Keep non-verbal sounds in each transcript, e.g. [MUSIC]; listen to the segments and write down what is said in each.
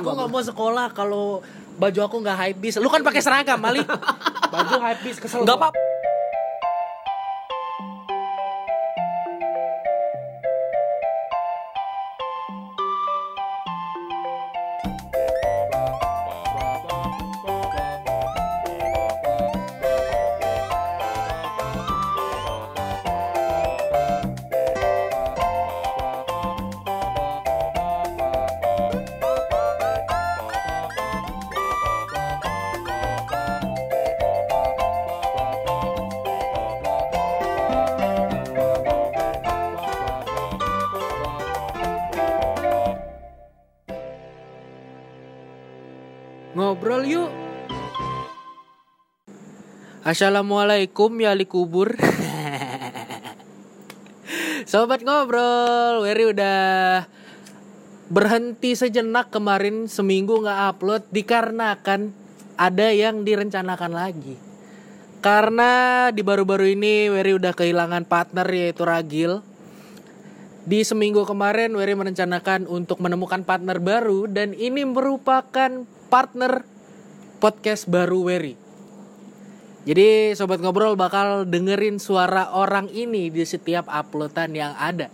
Aku nggak mau sekolah kalau baju aku nggak hype bis. Lu kan pakai seragam, Mali. [LAUGHS] Baju hype bis kesel. Gak gua. Assalamualaikum ya li kubur. Sobat ngobrol, Wery udah berhenti sejenak kemarin seminggu nggak upload dikarenakan ada yang direncanakan lagi. Karena di baru-baru ini Wery udah kehilangan partner yaitu Ragil. Di seminggu kemarin Wery merencanakan untuk menemukan partner baru dan ini merupakan partner podcast baru Wery. Jadi sobat ngobrol bakal dengerin suara orang ini di setiap uploadan yang ada.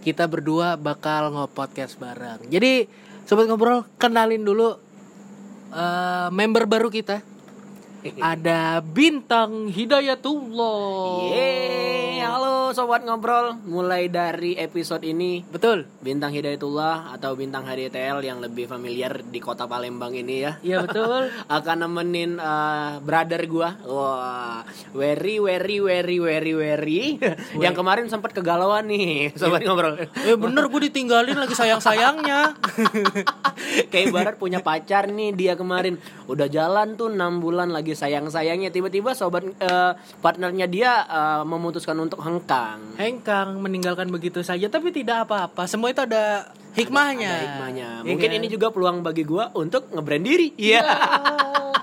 Kita berdua bakal nge-podcast bareng. Jadi sobat ngobrol kenalin dulu eh, member baru kita. [LAUGHS] Ada Bintang Hidayatullah. Yeay, halo sobat ngobrol. Mulai dari episode ini Betul. Bintang Hidayatullah atau Bintang HDTL yang lebih familiar di kota Palembang ini ya Iya betul. [LAUGHS] akan nemenin eh, brother gua. Wah, very very very very very [LAUGHS] yang kemarin sempat kegalauan nih, sobat ngobrol. Eh bener gue ditinggalin lagi sayang-sayangnya. Kayak ibarat punya pacar nih dia kemarin udah jalan tuh enam bulan lagi sayang-sayangnya tiba-tiba sobat eh, partnernya dia eh, memutuskan untuk hengkang. Hengkang meninggalkan begitu saja tapi tidak apa-apa. Semua itu ada hikmahnya. Ada hikmahnya. Iya Mungkin kan? ini juga peluang bagi gua untuk nge-brand diri. Iya. [LAUGHS]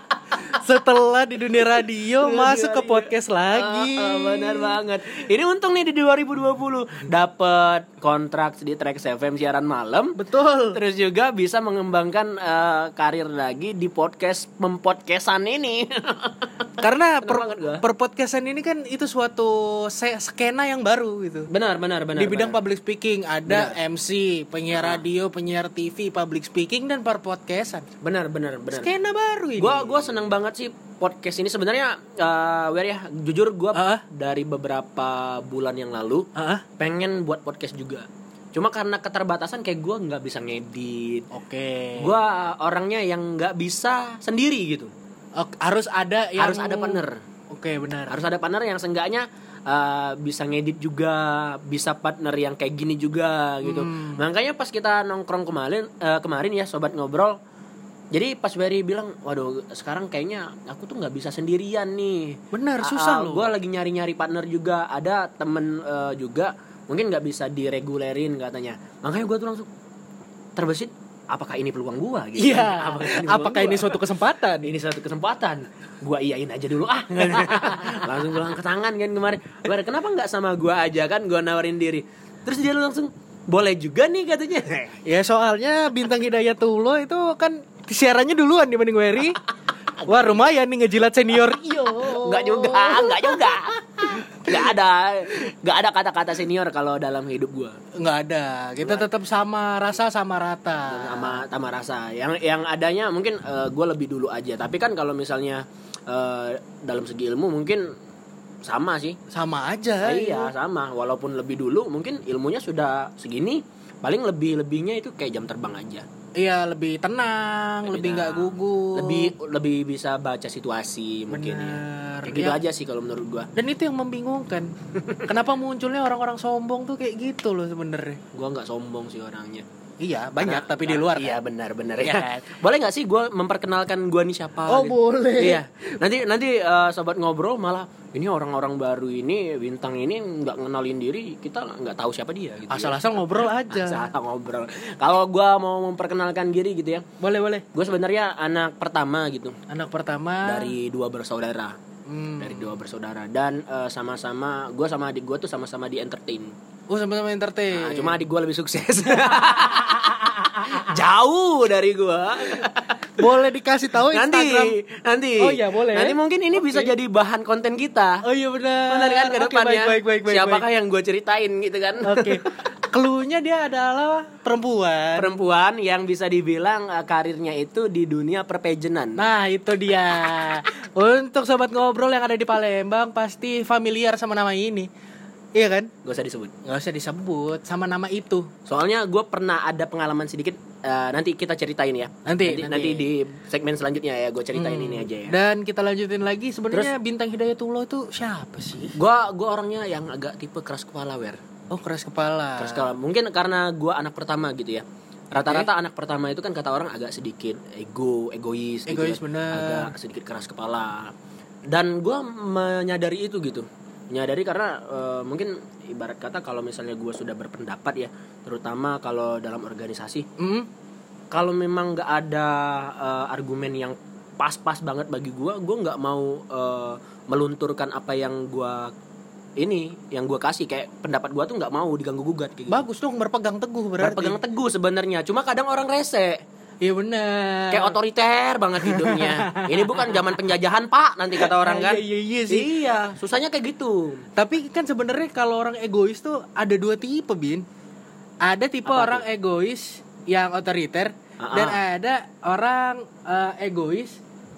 Setelah di dunia radio masuk ke podcast lagi. Ah, ah, benar banget. Ini untung nih di 2020 dapat kontrak di Trax FM siaran malam. Betul. Terus juga bisa mengembangkan eh, karir lagi di podcast mempodcastan ini. [LAUGHS] Karena per, per podcastan ini kan itu suatu skena yang baru gitu. benar, benar, benar. di bidang benar. public speaking ada MC, penyiar radio, penyiar TV, public speaking dan per podcastan. benar, benar, benar. Skena baru ini. Gua gua seneng banget sih podcast ini sebenarnya eh Wer ya jujur gua Ah. dari beberapa bulan yang lalu Ah, pengen buat podcast juga. Cuma karena keterbatasan kayak gua nggak bisa ngedit. Oke. Gua orangnya yang nggak bisa sendiri gitu. Ok, harus ada yang Harus ada partner. Oke, benar. Harus ada partner yang seenggaknya eh, bisa ngedit juga, bisa partner yang kayak gini juga gitu. Hmm. Makanya pas kita nongkrong kemarin eh, kemarin ya sobat ngobrol. Jadi pas Barry bilang, waduh sekarang kayaknya aku tuh nggak bisa sendirian nih. Benar, susah loh. Gue lagi nyari-nyari partner juga, ada temen eh, juga mungkin nggak bisa diregulerin katanya. Makanya gue tuh langsung terbesit, apakah ini peluang gue? Gitu. Iya. peluang Apakah ini gua? suatu kesempatan? ini suatu kesempatan gua iyain aja dulu ah [LAUGHS] langsung gua angkat tangan kan kemarin Bar, kenapa nggak sama gua aja kan gua nawarin diri terus dia langsung boleh juga nih katanya [LAUGHS] Ya soalnya bintang Hidayatullah itu kan siarannya duluan dibanding Wery. [LAUGHS] Wah lumayan nih ngejilat senior. Iyo. nggak juga nggak juga nggak ada nggak ada kata-kata senior kalau dalam hidup gua. Nggak ada. Kita tetap sama rasa sama rata. sama sama rasa. Yang yang adanya mungkin eh, gua lebih dulu aja. Tapi kan kalau misalnya eh, dalam segi ilmu mungkin sama sih. Sama aja. iya sama. Walaupun lebih dulu mungkin ilmunya sudah segini paling lebih lebihnya itu kayak jam terbang aja Iya lebih tenang, lebih nggak tenang. gugup. lebih lebih bisa baca situasi mungkin ya Bener. kayak gitu Ya. aja sih kalau menurut gua Dan itu yang membingungkan. [LAUGHS] Kenapa munculnya orang-orang sombong tuh kayak gitu loh sebenarnya. gua nggak sombong sih orangnya Iya banyak Karena- tapi di luar. iya kan? benar benar ya kan? boleh nggak sih gua memperkenalkan gua nih siapa Oh gitu? boleh. iya nanti nanti eh, sobat ngobrol malah ini orang-orang baru ini bintang ini nggak ngenalin diri kita nggak tahu siapa dia gitu ya. Asal-asal ngobrol [LAUGHS] aja. Asal ngobrol kalau gua mau memperkenalkan diri gitu ya Boleh boleh. gue sebenarnya anak pertama gitu Anak pertama dari dua bersaudara Hmm. dari dua bersaudara dan eh, sama-sama gue sama adik gue tuh sama-sama di entertain Oh sama-sama entertain. Nah, cuma adik gue lebih sukses. [LAUGHS] Jauh dari gue. boleh dikasih tahu nanti, Instagram. nanti. Oh iya, boleh. Nanti mungkin ini bisa Oke. jadi bahan konten kita. Oh iya benar. Benar kan ke depannya. baik, baik, baik, baik, Siapakah baik. yang gue ceritain gitu kan? Oke. Cluenya dia adalah perempuan. Perempuan yang bisa dibilang uh, karirnya itu di dunia perpejenan. Nah itu dia [LAUGHS] Untuk sobat ngobrol yang ada di Palembang Pasti familiar sama nama ini Iya kan? Gak usah disebut. Gak usah disebut sama nama itu Soalnya gue pernah ada pengalaman sedikit. uh, nanti kita ceritain ya. Nanti, nanti, nanti. nanti di segmen selanjutnya ya gue ceritain Hmm. ini aja ya. Dan kita lanjutin lagi Sebenarnya Bintang Hidayatullah itu siapa sih? Gua gua orangnya yang agak tipe keras kepala wer. Oh keras kepala Keras kepala. Mungkin karena gua anak pertama gitu ya. Rata-rata anak pertama itu kan kata orang agak sedikit ego, egois, gitu Egois, ya. bener. agak sedikit keras kepala. Dan gua menyadari itu gitu. Menyadari karena eh, mungkin ibarat kata kalau misalnya gua sudah berpendapat ya, terutama kalau dalam organisasi, Hmm? kalau memang nggak ada eh, argumen yang pas-pas banget bagi gua gua nggak mau eh, melunturkan apa yang gua ini yang gua kasih kayak pendapat gua tuh nggak mau diganggu gugat kayak gitu. Bagus dong berpegang teguh berarti berpegang teguh sebenarnya cuma kadang orang rese Iya benar kayak otoriter banget hidupnya [LAUGHS] ini bukan zaman penjajahan pak nanti kata orang kan Iya, iya, iya sih. iya susahnya kayak gitu Tapi kan sebenarnya kalau orang egois tuh ada dua tipe, Bin. Ada tipe Apa orang egois yang otoriter Ah, dan ah. ada orang eh, egois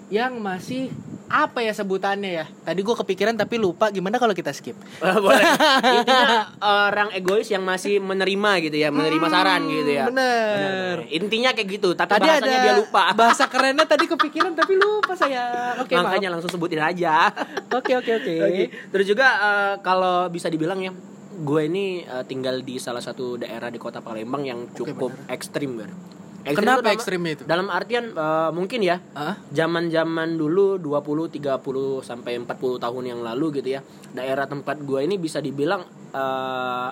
yang masih apa ya sebutannya ya? Tadi gue kepikiran tapi lupa. Gimana kalau kita skip? [LAUGHS] boleh [LAUGHS] intinya orang egois yang masih menerima gitu ya menerima saran gitu ya Hmm, Bener. Bener. intinya kayak gitu tapi Tadi bahasanya ada dia lupa [LAUGHS] bahasa kerennya tadi kepikiran tapi lupa saya. Oke, maaf. makanya langsung sebutin aja Oke, oke, oke. Terus juga eh, kalau bisa dibilang ya, gue ini eh, tinggal di salah satu daerah di kota Palembang yang cukup ekstrim, Ber. Ekstrim Kenapa dalam- ekstrimnya itu? Dalam artian eh, mungkin ya, zaman-zaman dulu 20, 30 sampai 40 tahun yang lalu gitu ya. Daerah tempat gue ini bisa dibilang eh,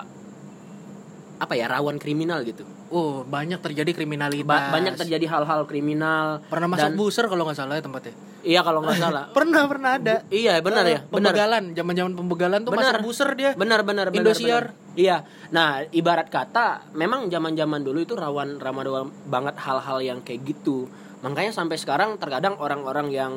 apa ya, rawan kriminal gitu. Oh, banyak terjadi kriminalitas. Ba- banyak terjadi hal-hal kriminal. Pernah masuk dan- buser kalau nggak salah ya tempatnya. Iya kalau nggak salah. [LAUGHS] Pernah, pernah ada. iya benar ya, benar. Pembegalan, zaman-zaman pembegalan tuh Benar. masuk buser dia. Benar benar benar. Indosiar. benar. Iya. Nah, ibarat kata memang zaman-zaman dulu itu rawan rawan banget hal-hal yang kayak gitu. Makanya sampai sekarang terkadang orang-orang yang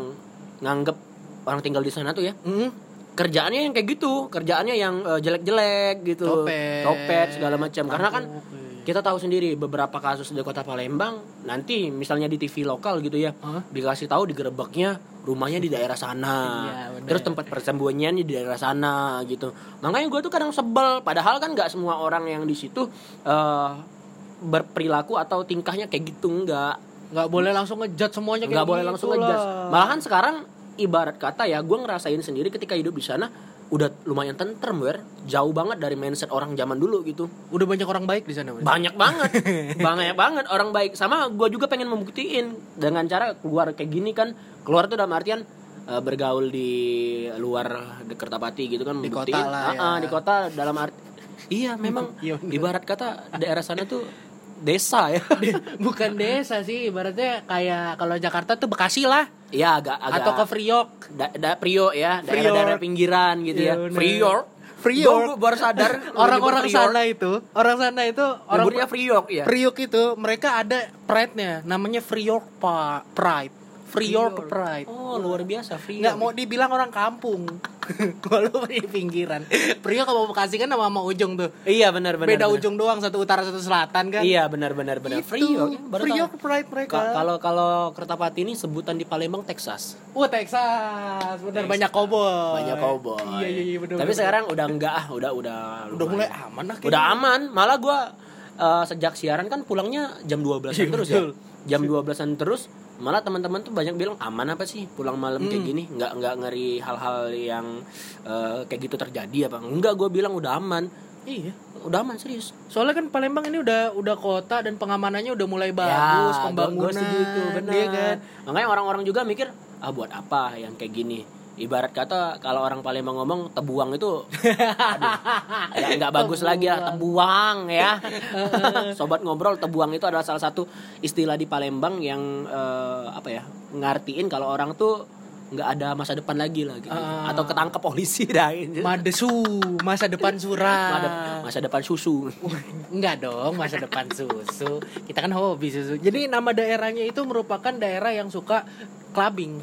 nganggep orang tinggal di sana tuh ya Hmm. kerjaannya yang kayak gitu, kerjaannya yang eh, jelek-jelek gitu, Copet. copet segala macam. Karena kan Oke. Kita tahu sendiri beberapa kasus di kota Palembang nanti misalnya di TV lokal gitu ya Hah? dikasih tahu digerebeknya rumahnya di daerah sana benar. terus tempat persembunyiannya di daerah sana gitu makanya gue tuh kadang sebel padahal kan nggak semua orang yang di situ eh, berperilaku atau tingkahnya kayak gitu enggak nggak boleh langsung ngejat semuanya kayak nggak boleh gitu langsung lah. ngejudge malahan sekarang ibarat kata ya gue ngerasain sendiri ketika hidup di sana udah lumayan tentrem wer. Jauh banget dari mindset orang zaman dulu gitu. Udah banyak orang baik di sana banyak banget. [LAUGHS] Banyak banget orang baik. Sama gue juga pengen membuktiin dengan cara keluar kayak gini kan. Keluar tuh dalam artian eh, bergaul di luar di Kertapati gitu kan Di membuktiin. kota lah Ah, ya. di kota dalam arti iya memang [LAUGHS] Iya, ibarat kata daerah sana tuh desa ya. [LAUGHS] Bukan desa sih ibaratnya kayak kalau Jakarta tuh Bekasi lah. Iya agak agak atau ke Priok. Da, da- Priok ya daerah-daerah pinggiran gitu Iya, ya bener. Priok. Priok. Baru sadar [LAUGHS] orang-orang sana itu orang sana itu orang Priok ya Priok itu mereka ada pride-nya namanya Priok Pride Priok Pride oh luar biasa Priok nggak mau dibilang orang kampung [LAUGHS] kalau di pinggiran Priok sama Bekasi kan sama, sama ujung tuh iya benar benar beda benar. ujung doang satu utara satu selatan kan Iya benar benar benar. Priok, baru Priok. Pride mereka Ka- Kalau kalau Kertapati ini sebutan di Palembang Texas. Wah Texas, bener banyak koboi. Banyak cowboy. Iya iya iya bener. Tapi bener. sekarang udah enggak ah, udah udah udah mulai lumayan. aman lah. Udah aman, malah gua eh, sejak siaran kan pulangnya jam 12-an Iya, terus ya. Jam 12-an terus malah teman-teman tuh banyak bilang aman apa sih pulang malam Hmm. kayak gini nggak nggak ngeri hal-hal yang eh, kayak gitu terjadi apa enggak gue bilang udah aman Iya. udah aman serius Soalnya kan Palembang ini udah udah kota dan pengamanannya udah mulai bagus, Ya, pembangunan. setuju itu, benar. Iya kan? Makanya orang-orang juga mikir, ah buat apa yang kayak gini? Ibarat kata kalau orang Palembang ngomong tebuang itu [LAUGHS] aduh, ya nggak bagus lagi ya tebuang ya. [LAUGHS] Sobat ngobrol tebuang itu adalah salah satu istilah di Palembang yang eh, apa ya ngartiin kalau orang tuh nggak ada masa depan lagi lah gitu Ah. atau ketangkap polisi [LAUGHS] dah. Madesu, masa depan. Mada- masa depan susu Enggak dong, masa depan susu. Kita kan hobi susu. Jadi nama daerahnya itu merupakan daerah yang suka clubbing.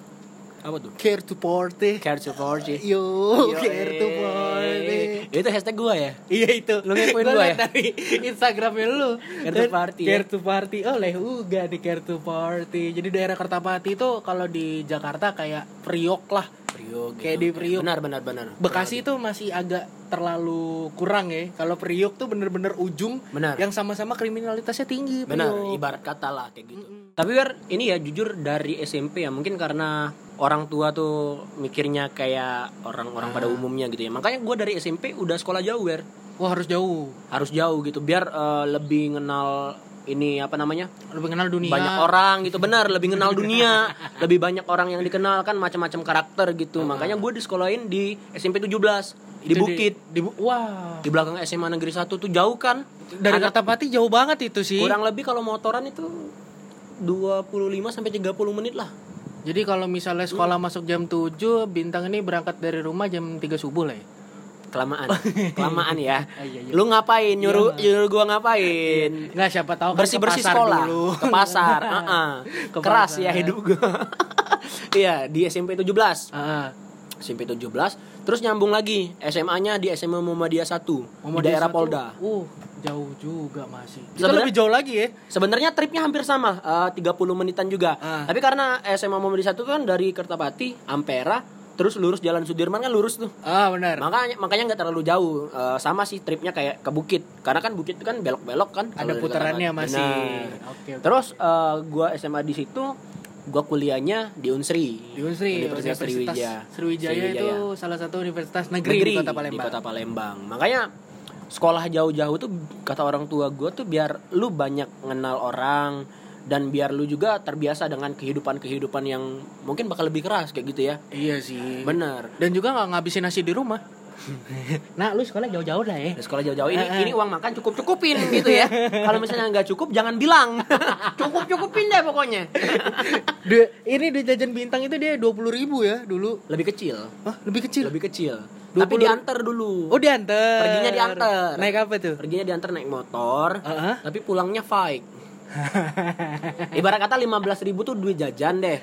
Apa tuh Care to party. care to party [LAUGHS] Yo, Yo, care to party. itu hashtag gua ya Iya itu. Lu ngepoin Gua gua liat ya? Dari Instagramnya lu. Care to party, ya? Care to party. Oh, leh uga di care to party. Jadi daerah Kertapati itu kalau di Jakarta kayak Priok lah. Gitu. Kayak di Priok. benar benar benar Bekasi itu masih agak terlalu kurang ya. Kalau Priok tuh bener-bener ujung Benar. yang sama-sama kriminalitasnya tinggi. benar Priok. ibarat kata lah kayak gitu tapi Wer ini ya jujur dari SMP ya mungkin karena orang tua tuh mikirnya kayak orang-orang pada umumnya gitu ya makanya gua dari SMP udah sekolah jauh Wer Wah harus jauh. harus jauh gitu biar eh, lebih kenal ini apa namanya Lebih kenal dunia. banyak orang gitu benar lebih kenal dunia [LAUGHS] lebih banyak orang yang dikenal kan macam-macam karakter gitu makanya gue disekolahin di SMP 17 di Itu Bukit Di, Bu- wah. di belakang SMA Negeri 1 tuh jauh kan Dari Kertapati jauh banget itu sih. kurang lebih kalau motoran itu 25 sampai 30 menit lah Jadi kalau misalnya sekolah masuk jam 7, Bintang ini berangkat dari rumah jam 3 subuh lah ya. Kelamaan [LAUGHS] kelamaan ya Ah, iya, iya. lu ngapain nyuruh nyuruh gua ngapain Enggak siapa tahu kan bersih bersih sekolah dulu. ke pasar [LAUGHS] uh-uh. Ke keras pasar. ya hidup gua [LAUGHS] iya di SMP 17 Ah, SMP 17 terus nyambung lagi SMA-nya di SMA Muhammadiyah 1 di Muhammadiyah daerah satu. Polda Uh, jauh juga masih. Sebenarnya- lebih jauh lagi ya. sebenarnya tripnya hampir sama eh, 30 menitan juga Ah. tapi karena SMA Muhammadiyah 1 kan dari Kertapati Ampera terus lurus Jalan Sudirman kan lurus tuh Ah, benar. makanya makanya nggak terlalu jauh Eh, sama sih tripnya kayak ke bukit karena kan bukit itu kan belok-belok kan Ada putarannya masih. Benar. Oke. oke. terus eh, gua SMA di situ gua kuliahnya di Unsri Di Unsri, Universitas Sriwijaya Sriwijaya itu Sriwijaya. salah satu universitas negeri, di Kota Palembang. di Kota Palembang. Makanya sekolah jauh-jauh tuh kata orang tua gue tuh biar lu banyak kenal orang dan biar lu juga terbiasa dengan kehidupan-kehidupan yang mungkin bakal lebih keras kayak gitu ya. Iya sih. Bener. Dan juga nggak ngabisin nasi di rumah. [LAUGHS] nah, lu sekolah jauh-jauh lah ya. Di sekolah jauh-jauh ini ini uang makan cukup cukupin [LAUGHS] gitu ya. Kalau misalnya nggak cukup jangan bilang. [LAUGHS] cukup cukupin deh pokoknya. Ini di jajan bintang itu dia 20.000 ribu ya dulu. Lebih kecil. Wah, lebih kecil. Lebih kecil. 20. Tapi diantar dulu. Oh, diantar. Perginya diantar. Naik apa tuh? Perginya diantar naik motor. Heeh. Tapi pulangnya fight. [LAUGHS] Ibarat kata 15.000 ribu tuh duit jajan deh.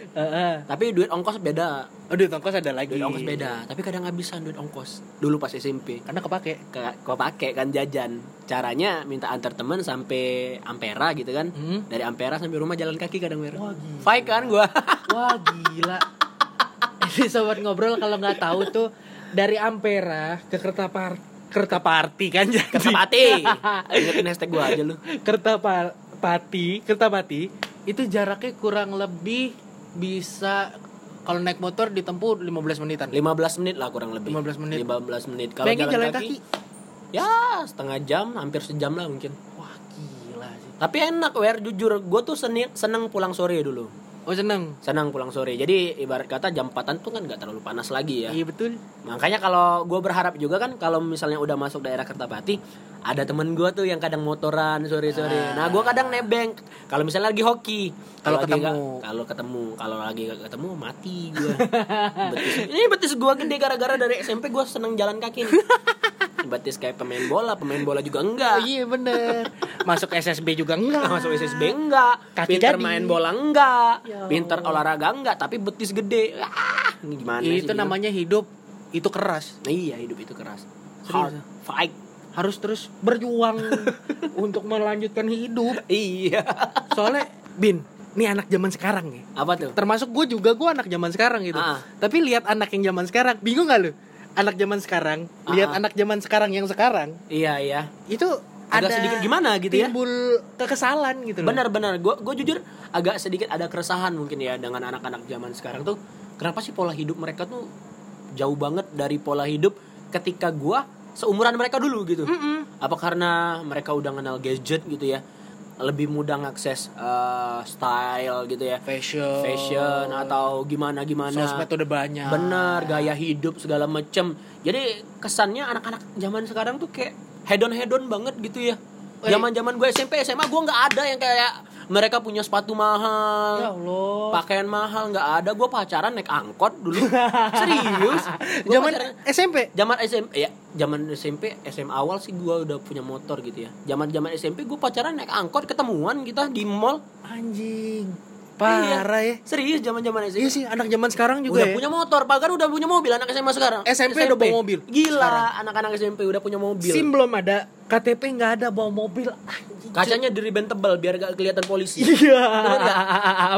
Tapi duit ongkos beda. Oh, duit ongkos ada lagi. Duit ongkos beda. Tapi kadang ngabisan duit ongkos. Dulu pas SMP. Karena kepake. Ke, kau pakai kan jajan. Caranya minta antar temen sampai Ampera gitu kan. Hmm. Dari Ampera sampai rumah jalan kaki kadang mer. Wah, gila. Fight kan gua. [LAUGHS] Wah, gila. Ini sobat ngobrol kalau nggak tahu tuh dari Ampera ke Kertapar Kertaparti kan jadi. Kertapati. [LAUGHS] Ingetin hashtag gua aja lu. Kertapati, Kertapati itu jaraknya kurang lebih bisa kalau naik motor ditempuh 15 menitan. 15 menit lah kurang lebih. 15 menit. 15 menit. Kalau jalan, jalan kaki, kaki. ya setengah jam, hampir sejam lah mungkin. Wah, gila sih. Tapi enak, Wer, jujur. Gue tuh seni, seneng pulang sore dulu. Oh, seneng. Senang pulang sore. Jadi ibarat kata jam 4 tuh kan nggak terlalu panas lagi ya. Iya betul. Makanya kalau gue berharap juga kan kalau misalnya udah masuk daerah Kertapati, ada temen gue tuh yang kadang motoran sore-sore. Nah, gue kadang nebeng. Kalau misalnya lagi hoki, Kalau ketemu. kalau ketemu, kalau lagi gak ketemu mati gue. [LAUGHS] betis, ini betis gue gede gara-gara dari SMP gue seneng jalan kaki nih. [LAUGHS] betis kayak pemain bola, pemain bola juga enggak. Iya bener. Masuk SSB juga enggak. [LAUGHS] Masuk SSB enggak, Kaki pinter jadi. main bola enggak, Ya pinter olahraga enggak, tapi betis gede. Ah, ini gimana sih Itu dia? namanya hidup itu keras. Iya, hidup itu keras. Hard fight. Harus terus berjuang [LAUGHS] untuk melanjutkan hidup. Iya. Soalnya Bin, ini anak zaman sekarang nih. Apa tuh? Termasuk gue juga gue anak zaman sekarang gitu. Ah. Tapi lihat anak yang zaman sekarang, bingung gak lu? Anak zaman sekarang, lihat Ah. anak zaman sekarang yang sekarang, Iya, iya. itu Agak ada sedikit gimana gitu ya? Timbul kekesalan gitu loh. Benar-benar. Gue gue jujur agak sedikit ada keresahan mungkin ya dengan anak-anak zaman sekarang tuh. Kenapa sih pola hidup mereka tuh jauh banget dari pola hidup ketika gua seumuran mereka dulu gitu. Apa karena mereka udah kenal gadget gitu ya? Lebih mudah ngakses eh, style gitu ya. Fashion. Fashion atau gimana gimana. Sosmed udah banyak. Bener, gaya hidup segala macem. Jadi kesannya anak-anak zaman sekarang tuh kayak hedon hedon banget gitu ya. Zaman zaman gue SMP SMA gue nggak ada yang kayak mereka punya sepatu mahal. Ya Allah. pakaian mahal. Nggak ada. Gue pacaran naik angkot dulu. [LAUGHS] Serius? Zaman SMP. zaman SMP ya zaman SMP SM awal sih gue udah punya motor gitu ya. Zaman zaman SMP gue pacaran naik angkot ketemuan kita di mall. Anjing. Parah ya. serius zaman zaman SMP Iya sih, anak zaman sekarang juga udah ya. punya motor bahkan udah punya mobil anak SMA sekarang SMP udah bawa mobil gila anak-anak SMP udah punya mobil SIM belum ada, KTP nggak ada bawa mobil. Kacanya di ribbon tebal biar gak kelihatan polisi Iya. Bener?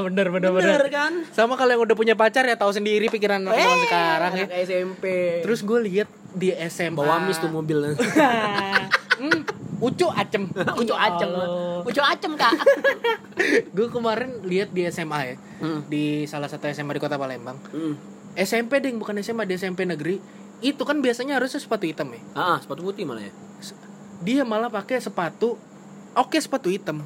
[LAUGHS] Bener bener bener. bener kan Sama kalau yang udah punya pacar ya tahu sendiri pikiran anak zaman Eh, sekarang ya. anak SMP Terus gue lihat di SMA. bawa mis tuh mobilnya [LAUGHS] [LAUGHS] hmm, ucu acem. [LAUGHS] ucu acem ucu acem kak [LAUGHS] gue kemarin lihat di SMA ya. Hmm. Di salah satu SMA di Kota Palembang. Hmm. SMP ding bukan SMA di SMP negeri. Itu kan biasanya harusnya sepatu hitam ya. ah sepatu putih malah ya Dia malah pakai sepatu oke sepatu hitam.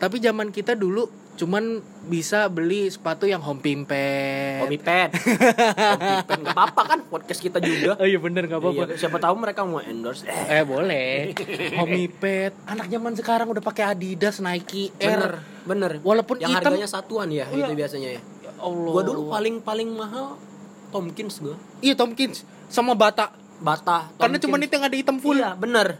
Tapi zaman kita dulu cuman bisa beli sepatu yang home pimpet. Homi pet [LAUGHS] Homi pet nggak apa-apa kan podcast kita juga Oh iya bener gak apa-apa. Iya, siapa tahu mereka mau endorse eh Eh boleh. Homipet. Anak zaman sekarang udah pakai Adidas, Nike, bener Air. bener Walaupun yang hitam- harganya satuan ya Oh, itu iya. biasanya ya Ya Allah. gua dulu paling paling mahal Tomkins gua Iya Tomkins sama Bata. bata Karena cuma Tomkins. itu yang ada hitam full. iya bener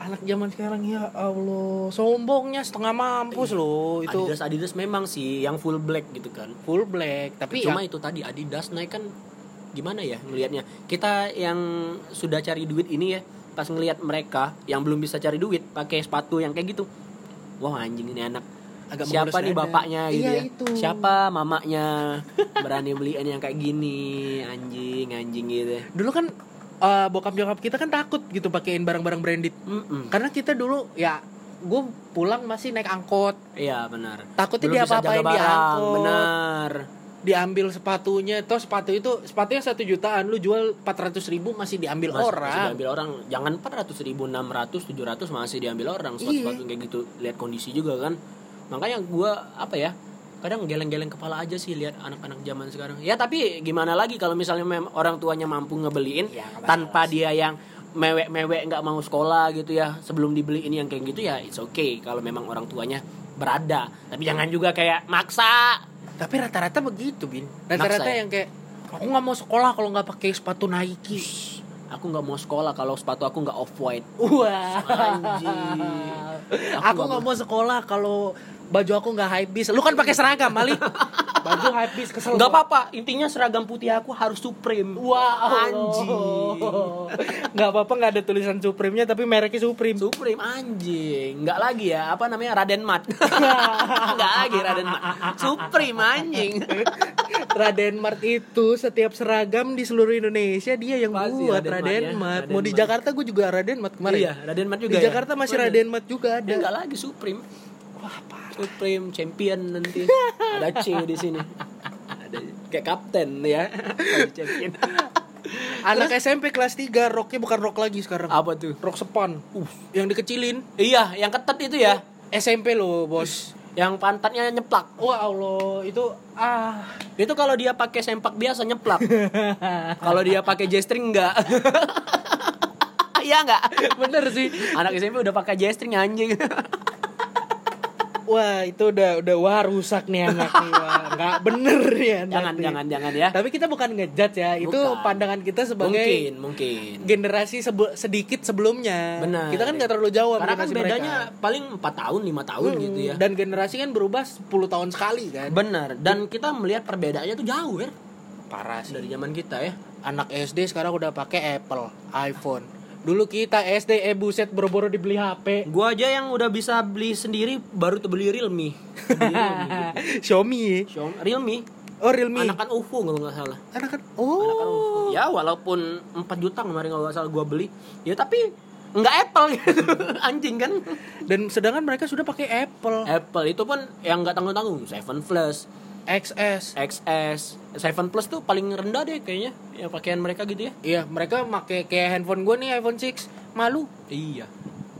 Anak zaman sekarang ya Allah, sombongnya setengah mampus loh itu. Adidas Adidas memang sih yang full black gitu kan. Full black, tapi cuma ya itu tadi Adidas naik kan gimana ya ngelihatnya? Kita yang sudah cari duit ini ya pas ngelihat mereka yang belum bisa cari duit pakai sepatu yang kayak gitu. Wah anjing ini anak. Agak siapa nih bapaknya gitu Iya, ya? itu. siapa mamanya berani beliin yang kayak gini anjing anjing gitu. Dulu kan eh, bokap nyokap kita kan takut gitu pakein barang-barang branded. Mm-mm. Karena kita dulu ya gue pulang masih naik angkot. Iya benar. Takutnya dia apa-apain di angkot. benar. Diambil sepatunya toh sepatu itu sepatunya satu jutaan lu jual 400 ribu masih diambil Masih- orang. masih diambil orang. Jangan 400 ribu 600 700 masih diambil orang sepatu Iya. sepatu kayak gitu. Lihat kondisi juga kan. Makanya gua apa ya kadang geleng-geleng kepala aja sih lihat anak-anak zaman sekarang. Ya tapi gimana lagi kalau misalnya mem- orang tuanya mampu ngebeliin Ya, tanpa dia yang mewek-mewek nggak mau sekolah gitu ya sebelum dibeliin yang kayak gitu ya it's okay kalau memang orang tuanya berada. Tapi jangan juga kayak maksa. Tapi rata-rata begitu bin. Rata-rata ya? yang kayak aku nggak mau sekolah kalau nggak pakai sepatu Nike. Aku nggak mau sekolah kalau sepatu aku nggak off white wah aku nggak mau sekolah kalau baju aku nggak hype bis lu kan pakai seragam mali [LAUGHS] baju hype bis kesel Nggak gua. apa-apa, intinya seragam putih aku harus Supreme. Wah, anjing. Nggak apa-apa nggak ada tulisan Supreme-nya tapi mereknya Supreme. Supreme anjing. Nggak lagi ya, apa namanya? Raden Mat. [LAUGHS] Nggak lagi Raden Mat. Supreme anjing. [LAUGHS] Raden Mart itu setiap seragam di seluruh Indonesia dia yang Pasti buat Raden Raden, Mart ya, Mart. Raden Mau di Mart. Jakarta gue juga Raden Mart kemarin. Iya, Raden Mat juga Di ya? Jakarta masih. Raden Mart juga Ya, ada. nggak lagi Supreme. Wah, parah. Supreme champion nanti. Ada C di sini. Ada kayak kapten ya. champion. Anak SMP kelas 3 roknya bukan rok lagi sekarang. Apa tuh? Rok sepan. Uh, yang dikecilin. Iya, yang ketat itu ya. SMP loh, Bos. Yang pantatnya nyeplak. Wah Allah, itu ah Itu kalau dia pakai sempak biasa nyeplak. [LAUGHS] kalau dia pakai G-string enggak. Iya enggak? bener sih. Anak SMP udah pakai G-string anjing. Wah itu udah udah wah rusak nih anak nih wah nggak bener ya anak jangan nih. jangan jangan ya. Tapi kita bukan ngejudge ya, itu Bukan. pandangan kita sebagai Mungkin, mungkin. generasi sebe- sedikit sebelumnya. Benar. Kita kan nggak terlalu jauh Karena kan bedanya mereka. paling 4 tahun, 5 tahun Hmm, gitu ya. Dan generasi kan berubah 10 tahun sekali kan. Benar. Dan kita melihat perbedaannya tuh jauh ya Parah sih. dari zaman kita ya. Anak SD sekarang udah pakai Apple, iPhone. Dulu kita SD eh buset boro-boro dibeli HP. Gua aja yang udah bisa beli sendiri baru tuh beli Realme. Beli Realme. [LAUGHS] Xiaomi. Xiaomi- Realme. Oh, Realme. Anakan UFO kalau nggak salah. Anak kan. Anakan UFO. Oh. Ya walaupun 4 juta kemarin kalau nggak salah gua beli. Ya tapi nggak Apple gitu. [LAUGHS] Anjing kan. Dan sedangkan mereka sudah pakai Apple Apple itu pun yang nggak tanggung-tanggung. 7 Plus, XS. XS, 7 Plus tuh paling rendah deh kayaknya. Ya pakaian mereka gitu ya. Iya, mereka pakai kayak handphone gue nih iPhone 6 malu. Iya.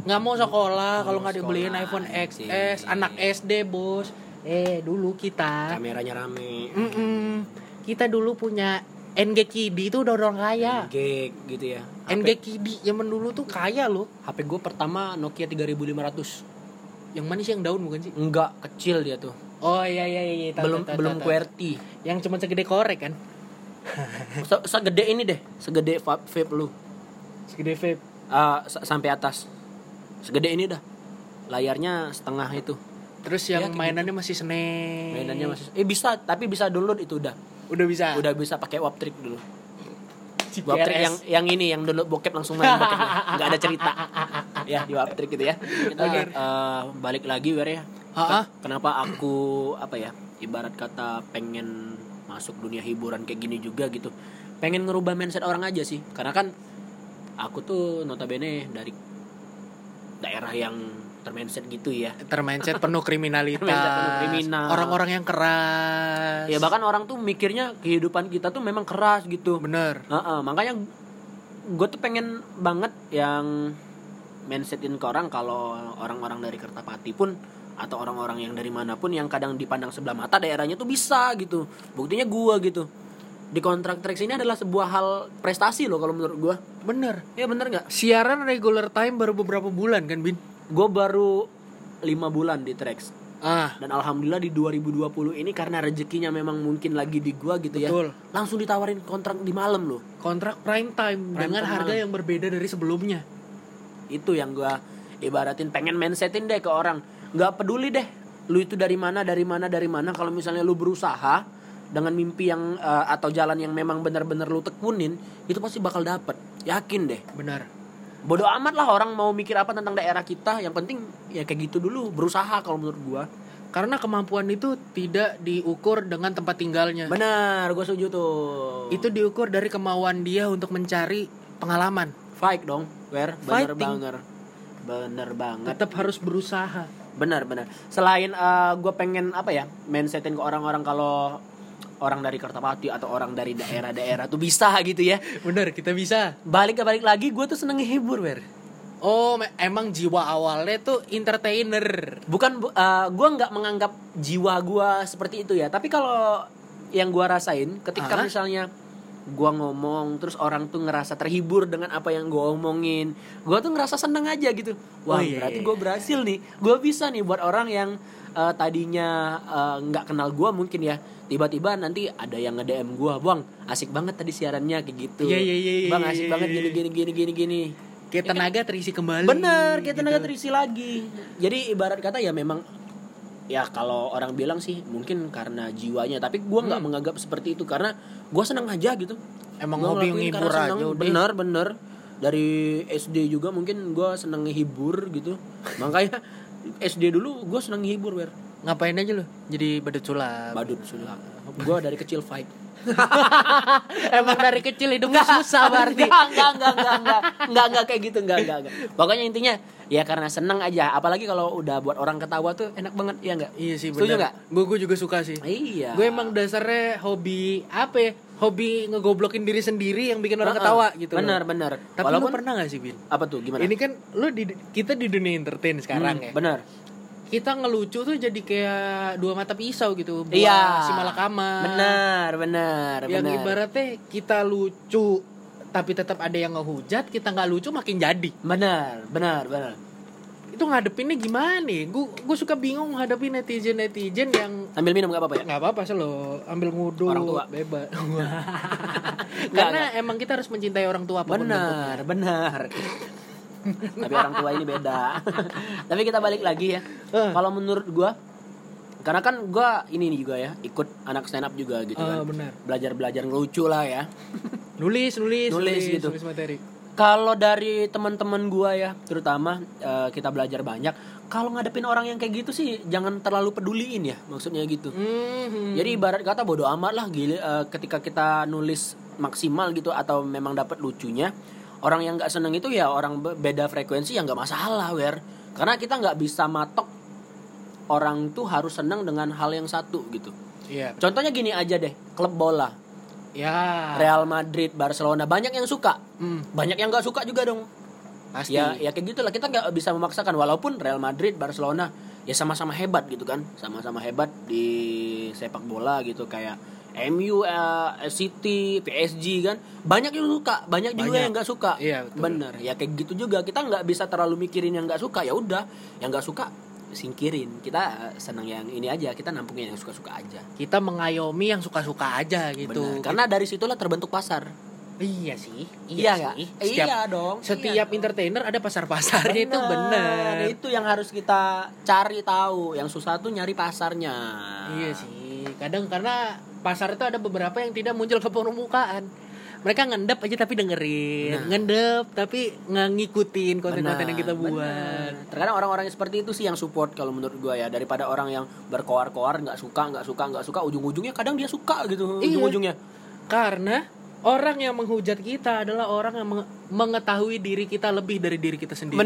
nggak mau sekolah kalau nggak dibeliin iPhone. XS anak SD bos eh dulu kita Kameranya rame. Mm-mm. kita dulu punya NG Kidi itu udah orang kaya Gig gitu ya. NG Kidi zaman dulu tuh kaya loh HP gue pertama Nokia 3500. Yang mana sih yang daun bukan sih? enggak kecil dia tuh Oh iya iya iya, belum tahu, tahu, belum tahu, tahu. QWERTY Yang cuma segede korek kan? [LAUGHS] Se- segede ini deh segede vape, vape lu Segede vape. Sa- sampai atas segede ini dah layarnya setengah itu Terus Ya, yang kayak mainannya masih snake. mainannya masih eh bisa tapi bisa download itu udah udah bisa. udah bisa pakai Waptrick dulu CPRS. Waptrick yang yang ini yang download bokep langsung main bokep [LAUGHS] nggak ada cerita ya di Waptrick gitu ya kita Oke. eh, balik lagi Wer ya Ha-ha. kenapa aku apa ya ibarat kata pengen masuk dunia hiburan kayak gini juga gitu pengen ngerubah mindset orang aja sih karena kan aku tuh notabene dari daerah yang termindset gitu ya termindset [LAUGHS] penuh kriminalitas. Termindset penuh kriminal. Orang-orang yang keras. ya bahkan orang tuh mikirnya kehidupan kita tuh memang keras gitu bener. Heeh, makanya gue tuh pengen banget yang mindsetin ke orang kalau orang-orang dari Kertapati pun atau orang-orang yang dari mana pun yang kadang dipandang sebelah mata daerahnya tuh bisa gitu buktinya gua gitu di kontrak trax ini adalah sebuah hal prestasi loh kalau menurut gua Bener. ya bener nggak Siaran regular time baru beberapa bulan kan, Bin? gue baru lima bulan di trax Ah, dan alhamdulillah di 2020 ini karena rezekinya memang mungkin lagi di gua gitu ya Betul. langsung ditawarin kontrak di malam loh kontrak prime time Prime dengan time harga malam. yang berbeda dari sebelumnya. itu yang gua ibaratin pengen mindsetin deh ke orang nggak peduli deh lu itu dari mana dari mana dari mana kalau misalnya lu berusaha dengan mimpi yang eh, atau jalan yang memang benar-benar lu tekunin itu pasti bakal dapet yakin deh Benar. bodoh amat lah orang mau mikir apa tentang daerah kita yang penting ya kayak gitu dulu berusaha kalau menurut gua Karena kemampuan itu tidak diukur dengan tempat tinggalnya. benar gua setuju tuh Itu diukur dari kemauan dia untuk mencari pengalaman. fight dong where bener Fighting. banget bener banget Tetap harus berusaha. Benar benar selain gue pengen apa ya mindsetin ke orang-orang kalau orang dari Kertapati atau orang dari daerah-daerah tuh bisa [LAUGHS] gitu ya Bener, kita bisa. balik ke balik lagi gue tuh seneng ngehibur wer Oh, emang jiwa awalnya tuh entertainer. bukan bu- eh, gue nggak menganggap jiwa gue seperti itu ya tapi kalau yang gue rasain ketika Ah. misalnya gue ngomong terus orang tuh ngerasa terhibur dengan apa yang gue omongin gue tuh ngerasa seneng aja gitu wah Oh, iya, berarti iya. gue berhasil nih gue bisa nih buat orang yang eh, tadinya eh, nggak kenal gue mungkin ya tiba-tiba nanti ada yang nge DM gue bang asik banget tadi siarannya kayak gitu Iya, iya, iya, iya, bang iya, asik iya, banget iya. gini gini gini gini gini Kayak tenaga terisi kembali. Bener, kita tenaga gitu. terisi lagi. Jadi ibarat kata ya memang ya kalau orang bilang sih mungkin karena jiwanya, tapi gua nggak menganggap seperti itu karena gua senang aja gitu. Emang Gua hobi ngehibur karena aja seneng. udah. Bener bener dari SD juga mungkin gua seneng ngehibur gitu. Makanya SD dulu gua seneng ngehibur wer. Ngapain aja lu? Jadi badut sulap. Badut sulap. Gua dari kecil fight. [LAUGHS] Emang dari kecil hidupnya susah berarti. Enggak, enggak, enggak, enggak, enggak, enggak, enggak kayak gitu, enggak, enggak, enggak. Pokoknya intinya ya karena seneng aja. Apalagi kalau udah buat orang ketawa tuh enak banget, ya enggak? Iya sih Setuju benar. nggak? Gue gue juga suka sih. Iya. Gue emang dasarnya hobi apa ya? Hobi ngegoblokin diri sendiri yang bikin orang Heeh. ketawa gitu. Benar, benar. Tapi Walaupun lu pernah gak sih Bin? apa tuh gimana? Ini kan lu di kita di dunia entertain sekarang Hmm, ya. Benar. Kita ngelucu tuh jadi kayak dua mata pisau gitu. Buah Iya. Si malakama. Benar, benar, Yang benar. ibaratnya kita lucu tapi tetap ada yang ngehujat, kita nggak lucu makin jadi. Benar, benar, benar. Itu ngadepinnya gimana nih? Gue gue suka bingung ngadepin netizen netizen yang Sambil minum gak apa-apa ya? nggak apa-apa sih lo ambil ngudu Orang tua. bebas [LAUGHS] [LAUGHS] Nggak, karena emang kita harus mencintai orang tua. Benar, benar. Tapi orang tua ini beda. [LAUGHS] Tapi kita balik lagi ya. Eh. Kalau menurut gua karena kan gua ini nih juga ya, ikut anak stand up juga gitu Ah, kan. benar Belajar-belajar ngelucu lah ya. nulis nulis Nulis gitu. nulis materi Kalau dari teman-teman gua ya, terutama eh, kita belajar banyak. Kalau ngadepin orang yang kayak gitu sih jangan terlalu peduliin ya, maksudnya gitu. Mhm. Jadi ibarat kata bodoh amat lah gile eh, ketika kita nulis maksimal gitu atau memang dapat lucunya. Orang yang nggak seneng itu ya orang be- beda frekuensi ya nggak masalah, wer. Karena kita nggak bisa matok orang tuh harus seneng dengan hal yang satu gitu. iya. Contohnya gini aja deh, klub bola, ya. Real Madrid, Barcelona banyak yang suka, Hmm, banyak yang nggak suka juga dong. pasti. Ya, ya kayak gitulah. Kita nggak bisa memaksakan. Walaupun Real Madrid, Barcelona ya sama-sama hebat gitu kan, sama-sama hebat di sepak bola gitu. Kayak MU, eh, City, PSG kan banyak yang suka, banyak juga Banyak. yang nggak suka. Iya, betul. Bener, ya kayak gitu juga kita nggak bisa terlalu mikirin yang nggak suka ya udah, yang nggak suka singkirin kita eh, senang yang ini aja kita nampungin yang suka-suka aja Kita mengayomi yang suka-suka aja gitu. Benar. karena dari situlah terbentuk pasar iya sih. iya Iya, sih. Setiap iya dong setiap iya dong. entertainer ada pasar-pasarnya itu benar. itu yang harus kita cari tahu yang susah tuh nyari pasarnya Iya sih. Kadang karena pasar itu ada beberapa yang tidak muncul ke permukaan. Mereka ngendep aja tapi dengerin, Nah. ngendep tapi nggak ngikutin konten-konten yang kita Benar, buat. benar. Terkadang orang-orang yang seperti itu sih yang support kalau menurut gua ya daripada orang yang berkoar-koar nggak suka nggak suka nggak suka ujung-ujungnya kadang dia suka gitu Iya. ujung-ujungnya Karena orang yang menghujat kita adalah orang yang menge- mengetahui diri kita lebih dari diri kita sendiri.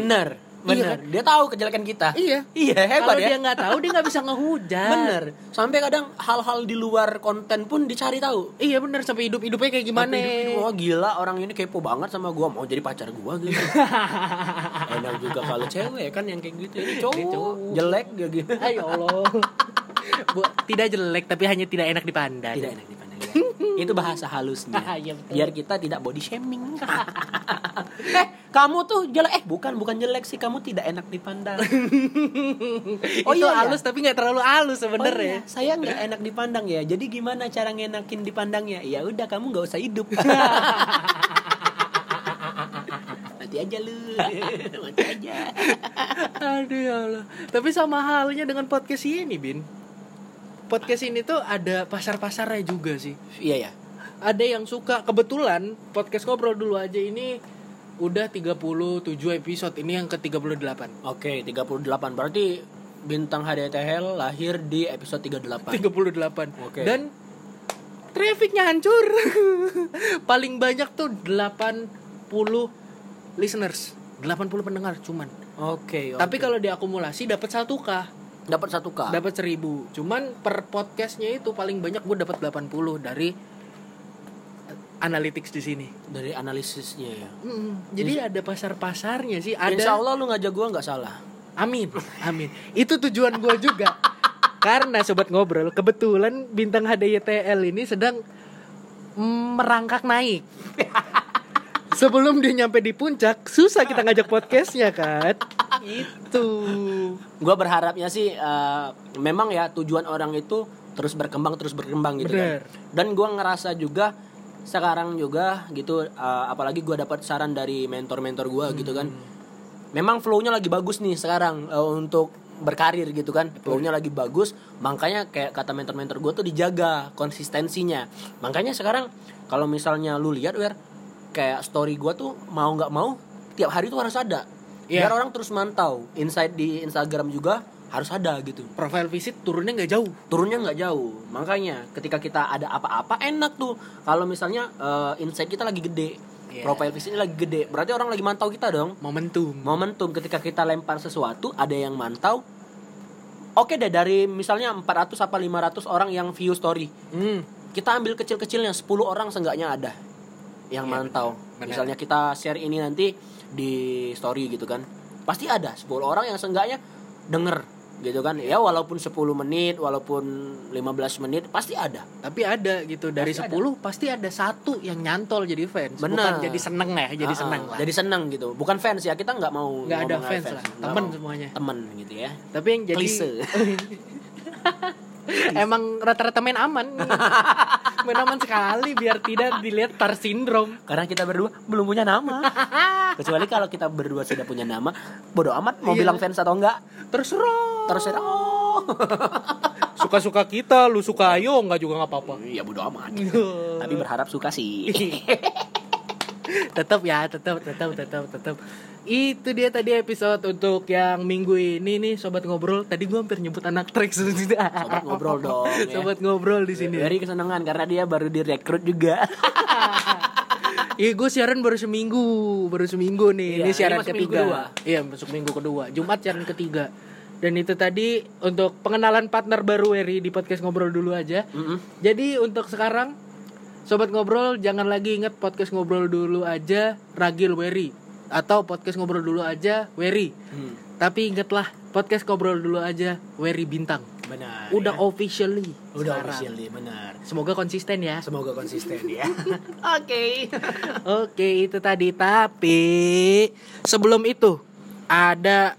Bener bener dia tahu kejelekan kita Iya. iya hebat Kalau ya dia nggak tahu dia nggak bisa ngehujat. bener sampai kadang hal-hal di luar konten pun dicari tahu Iya bener sampai hidup hidupnya kayak gimana? Sampai hidup-hidup, oh gila orang ini kepo banget sama gua mau jadi pacar gua gitu [LAUGHS] enak juga kalau cewek kan yang kayak gitu ini cowok, Ini cowok. jelek gitu Ayo Allah. Bu, tidak jelek tapi hanya tidak enak dipandang. tidak enak dipandang ya. itu bahasa halusnya [LAUGHS] Iya, betul. biar kita tidak body shaming [LAUGHS] [LAUGHS] eh kamu tuh jelek eh bukan bukan jelek sih kamu tidak enak dipandang [LAUGHS] Oh itu iya, iya. halus tapi nggak terlalu halus Oh sebenarnya. iya, saya nggak enak dipandang ya jadi gimana cara ngenakin dipandangnya ya udah kamu nggak usah hidup [LAUGHS] mati aja lu mati aja Aduh ya Allah. Tapi sama halnya dengan podcast ini, Bin. Podcast ini tuh ada pasar-pasarnya juga sih. iya ya Ada yang suka kebetulan podcast ngobrol dulu aja ini udah 37 episode. Ini yang ke-38. oke 38 berarti bintang HDTL lahir di episode 38 38. Oke. Dan trafficnya hancur. [LAUGHS] Paling banyak tuh 80 listeners. 80 pendengar cuman. oke Tapi kalau diakumulasi dapat 1K. dapat satu k dapat 1000 cuman per podcastnya itu paling banyak gue dapat 80 dari analytics di sini. Dari analisisnya ya. Mm, jadi ada pasar pasarnya sih ada Insya Allah lu ngajak gua nggak salah. Amin amin. Itu tujuan gue juga. Karena sobat ngobrol kebetulan bintang HDYTL ini sedang merangkak naik. Sebelum dia nyampe di puncak susah kita ngajak podcastnya kan? Itu. Gua berharapnya sih eh, memang ya tujuan orang itu terus berkembang terus berkembang gitu Bener. kan. Dan gua ngerasa juga sekarang juga gitu eh, apalagi gua dapat saran dari mentor-mentor gua gitu kan. Memang flow-nya lagi bagus nih sekarang eh, untuk berkarir gitu kan. Flow-nya lagi bagus, makanya kayak kata mentor-mentor gua tuh dijaga konsistensinya. Makanya sekarang kalau misalnya lu lihat Wer kayak story gua tuh mau nggak mau tiap hari tuh harus ada. Iya. Biar orang terus mantau. Insight di Instagram juga harus ada gitu. profile visit turunnya nggak jauh Turunnya nggak jauh. Makanya ketika kita ada apa-apa enak tuh. Kalau misalnya eh, insight kita lagi gede, Iya. profile visitnya lagi gede, berarti orang lagi mantau kita dong. momentum Momentum ketika kita lempar sesuatu, ada yang mantau. Oke deh dari misalnya 400 apa 500 orang yang view story. hmm. Kita ambil kecil-kecilnya 10 orang seenggaknya ada yang Iya, mantau. benar. Misalnya kita share ini nanti di story gitu kan. Pasti ada 10 orang yang seenggaknya denger gitu kan. Ya walaupun 10 menit, walaupun 15 menit pasti ada. Tapi ada gitu dari Pasti 10 pasti ada satu yang nyantol jadi fans, Benar. bukan jadi seneng ya, jadi Ah, seneng ah, lah. Jadi seneng gitu. Bukan fans ya, kita nggak mau Nggak ada ngomong fans lah, temen mau. semuanya. Temen gitu ya. Tapi yang jadi Klise. [LAUGHS] emang rata-rata main aman. [LAUGHS] main aman sekali biar tidak dilihat tar sindrom. Karena kita berdua belum punya nama. [LAUGHS] Kecuali kalau kita berdua sudah punya nama, bodo amat mau Iya. bilang fans atau enggak. Terserah. Oh. [LAUGHS] Suka-suka kita, lu suka ayo nggak juga nggak apa-apa. Iya bodo amat. Tapi berharap suka sih. [LAUGHS] tetap ya, tetap, tetap, tetap, tetap. Itu dia tadi episode untuk yang minggu ini nih sobat ngobrol. Tadi gua hampir nyebut anak trek [LAUGHS] Sobat ngobrol dong. ya. Sobat ngobrol di sini. Very kesenangan karena dia baru direkrut juga. [LAUGHS] Iya gue siaran baru seminggu Baru seminggu nih Iya, Ini ini siaran minggu ketiga. Iya masuk minggu kedua Jumat siaran ketiga Dan itu tadi Untuk pengenalan partner baru Eri Di podcast ngobrol dulu aja Mm-mm. Jadi untuk sekarang Sobat ngobrol Jangan lagi inget podcast ngobrol dulu aja Ragil Weri Atau podcast ngobrol dulu aja Weri Hmm, Tapi ingatlah Podcast ngobrol dulu aja Weri Bintang benar. Udah ya. officially udah sekarang. officially benar. Semoga konsisten ya Semoga konsisten ya. [LAUGHS] Oke. [LAUGHS] Oke itu tadi tapi sebelum itu ada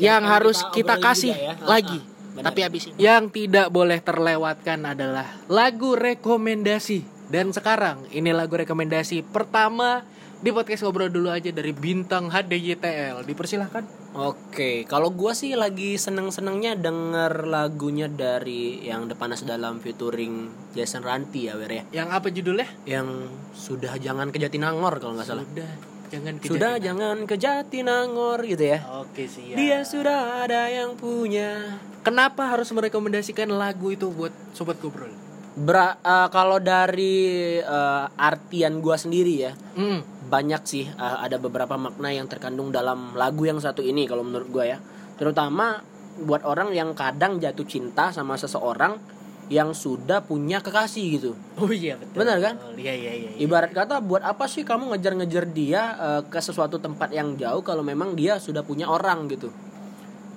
yang akan harus kita kita kasih ya. [LAUGHS] lagi. Ah, ah, benar. Tapi habis ini. Yang tidak boleh terlewatkan adalah lagu rekomendasi. Dan sekarang ini lagu rekomendasi pertama di podcast ngobrol dulu aja dari bintang HDYTL. Dipersilahkan. Oke, kalau gua sih lagi seneng-senengnya denger lagunya dari yang Depanas Dalam featuring Jason Ranti ya, Wer ya. Yang apa judulnya? Yang sudah jangan ke Jatinangor kalau nggak salah. Sudah, jangan ke Sudah Jatinangor. jangan ke Jatinangor gitu ya. Oke sih. Dia sudah ada yang punya. Kenapa harus merekomendasikan lagu itu buat sobat ngobrol? Bra- eh, kalau dari eh, artian gua sendiri ya, Hmm. banyak sih eh, ada beberapa makna yang terkandung dalam lagu yang satu ini kalau menurut gua ya. Terutama buat orang yang kadang jatuh cinta sama seseorang yang sudah punya kekasih gitu. Oh iya betul. Benar kan? Iya iya iya. iya. Ibarat kata buat apa sih kamu ngejar-ngejar dia eh, ke sesuatu tempat yang jauh kalau memang dia sudah punya orang gitu.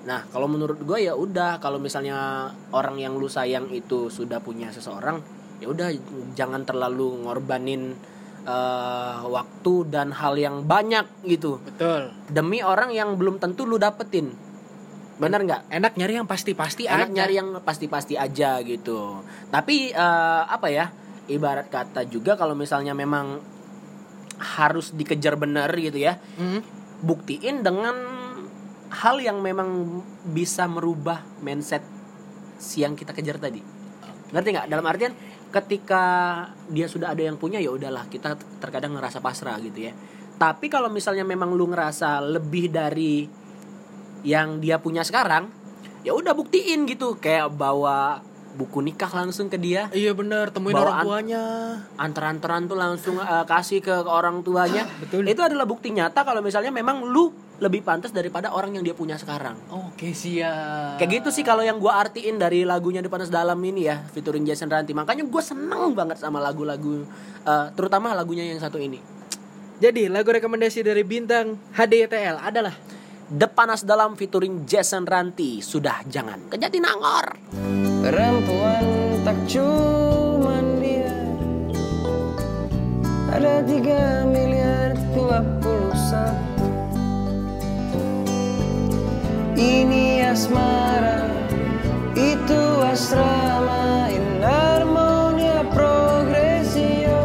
Nah, kalau menurut gue ya udah kalau misalnya orang yang lu sayang itu sudah punya seseorang, ya udah jangan terlalu ngorbanin eh, waktu dan hal yang banyak gitu Betul. demi orang yang belum tentu lu dapetin. Bener nggak? Enak nyari yang pasti-pasti Enak aja. nyari yang pasti-pasti aja gitu. Tapi eh, apa ya? Ibarat kata juga kalau misalnya memang harus dikejar bener gitu ya. Hmm. Buktiin dengan hal yang memang bisa merubah mindset si yang kita kejar tadi. Ngerti nggak? Dalam artian ketika dia sudah ada yang punya ya udahlah kita terkadang ngerasa pasrah gitu ya. Tapi kalau misalnya memang lu ngerasa lebih dari yang dia punya sekarang, ya udah buktiin gitu kayak bawa buku nikah langsung ke dia Iya bener, temuin Bawaan. orang tuanya. antar-antaran tuh langsung eh, kasih ke orang tuanya Betul. itu adalah bukti nyata kalau misalnya memang lu lebih pantas daripada orang yang dia punya sekarang. Oke siap. kayak gitu sih kalau yang gua artiin dari lagunya di panas dalam ini ya featuring Jason Ranti. Makanya gue seneng banget sama lagu-lagu eh, terutama lagunya yang satu ini. Jadi lagu rekomendasi dari bintang HDTL adalah The Panas Dalam featuring Jason Ranti. Sudah jangan ke Jatinangor Perempuan tak cuman dia. Ada tiga miliar dua puluh satu Ini asmara Itu asrama In harmonia progresio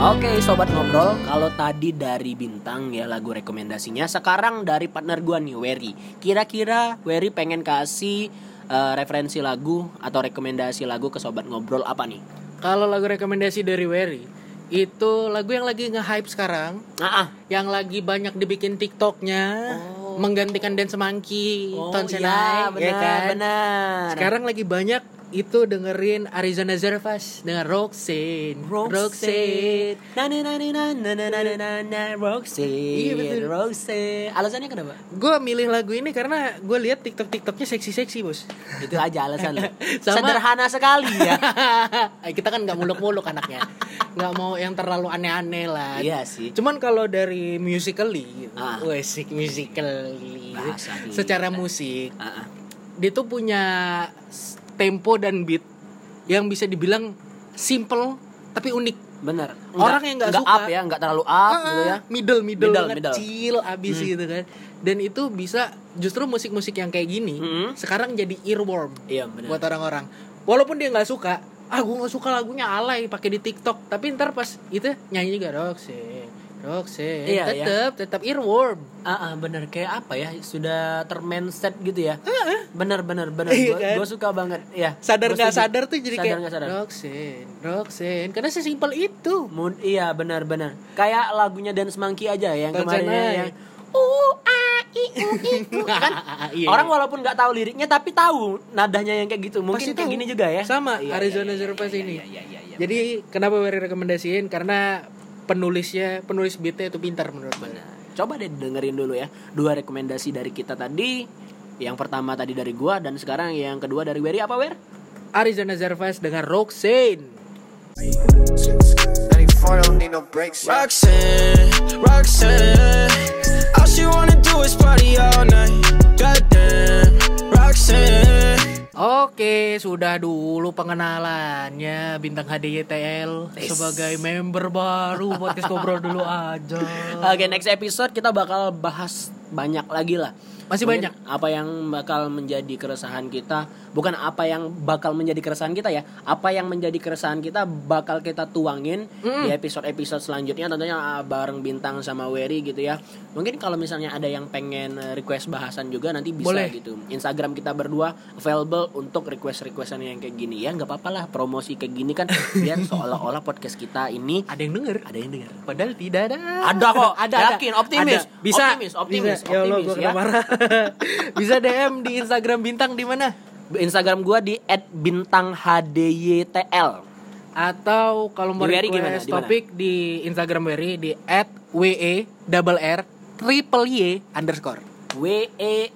Oke sobat ngobrol Kalau tadi dari Bintang ya lagu rekomendasinya Sekarang dari partner gua nih Wery Kira-kira Wery pengen kasih eh, referensi lagu Atau rekomendasi lagu ke sobat ngobrol apa nih? kalau lagu rekomendasi dari Wery itu lagu yang lagi nge-hype sekarang, Ah, ah. yang lagi banyak dibikin TikToknya, Oh. Menggantikan Dance Monkey, Oh, Ton iya, Senai, benar, ya kan? benar. Sekarang lagi banyak itu dengerin Arizona Zervas dengan Roxanne. Roxanne na na na na na na na na na Iya, betul. Roxanne Alasannya kenapa? Gue milih lagu ini karena gue lihat TikTok TikToknya seksi-seksi bos. Itu aja alasan. [LAUGHS] Sama- Sederhana sekali ya [LAUGHS] Kita kan nggak muluk-muluk anaknya, nggak mau yang terlalu aneh-aneh lah. Iya sih Cuman kalau dari musically, Ah. musik musically, Bahasa secara musik, Ah, ah. dia tuh punya tempo dan beat yang bisa dibilang simple tapi unik. Bener Orang yang nggak suka. up ya Nggak terlalu up gitu ya middle middle, Middle, middle. chill abis gitu kan. Dan itu bisa justru musik-musik yang kayak gini Mm-mm. sekarang jadi earworm Iya bener buat orang-orang. Walaupun dia nggak suka, ah gue nggak suka lagunya alay pakai di TikTok, tapi ntar pas itu nyanyi juga Roxanne, Roxanne, Iya, iya. tetep tetep earworm. Ah, ah, bener kayak apa ya sudah termindset gitu ya bener bener bener Iya gue kan? suka banget ya Sadar nggak sadar tuh jadi Sadar kayak nggak sadar. Roxanne, Roxanne, karena sesimpel itu. Mood, iya benar benar kayak lagunya Dance Monkey aja yang Ton kemarin Senai. yang uh a i u i u kan [LAUGHS] Iya, orang iya. walaupun nggak tahu liriknya tapi tahu nadanya yang kayak gitu mungkin Pasti kayak tahu. gini juga ya Sama Iya, Arizona iya, iya, Zervas iya, ini. iya, iya, iya, iya. Jadi kenapa Wery rekomendasiin? Karena penulisnya, penulis beatnya itu pintar menurut gue. Nah, coba deh dengerin dulu ya dua rekomendasi dari kita tadi yang pertama tadi dari gua dan sekarang yang kedua dari Wery apa Wer? Arizona Zervas dengan Roxanne. 94 don't need no brakes. yeah. Roxanne, Roxanne All she wanna do is party all night Goddamn, Roxanne Oke, sudah dulu pengenalannya bintang HDYTL sebagai member baru podcast ngobrol dulu aja. Oke next episode kita bakal bahas banyak lagi lah Masih Mungkin banyak. Apa yang bakal menjadi keresahan kita, bukan apa yang bakal menjadi keresahan kita ya. Apa yang menjadi keresahan kita bakal kita tuangin di episode-episode selanjutnya tentunya ah, bareng Bintang sama Wery gitu ya. Mungkin kalau misalnya ada yang pengen request bahasan juga nanti bisa Boleh. gitu. Instagram kita berdua available untuk request-requestan yang kayak gini ya. nggak apa-apa lah promosi kayak gini kan biar [LAUGHS] seolah-olah podcast kita ini Ada yang denger. ada yang dengar. Padahal tidak ada. Ada kok. ada, Yakin, ada. optimis. Ada. Bisa, Optimis, optimis, bisa. Ya optimis, gua kena ya. marah. [LAUGHS] [LAUGHS] bisa DM di Instagram bintang di mana? Instagram gua di @bintangHDYTL. Atau kalau mau request gimana? Topik di Instagram Wery di @we double r triple y underscore W E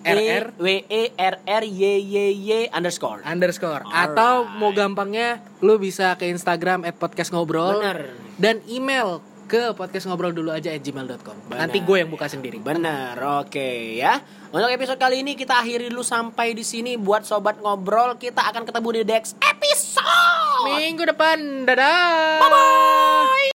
RR. W E R R Y Y Y underscore. underscore Alright. atau mau gampangnya lu bisa ke Instagram podcast ngobrol Bener. dan email ke podcast ngobrol dulu aja at gmail.com nanti gue yang buka sendiri Benar, oke ya. Untuk episode kali ini kita akhiri dulu sampai di sini buat sobat ngobrol. Kita akan ketemu di next episode. minggu depan dadah Bye bye.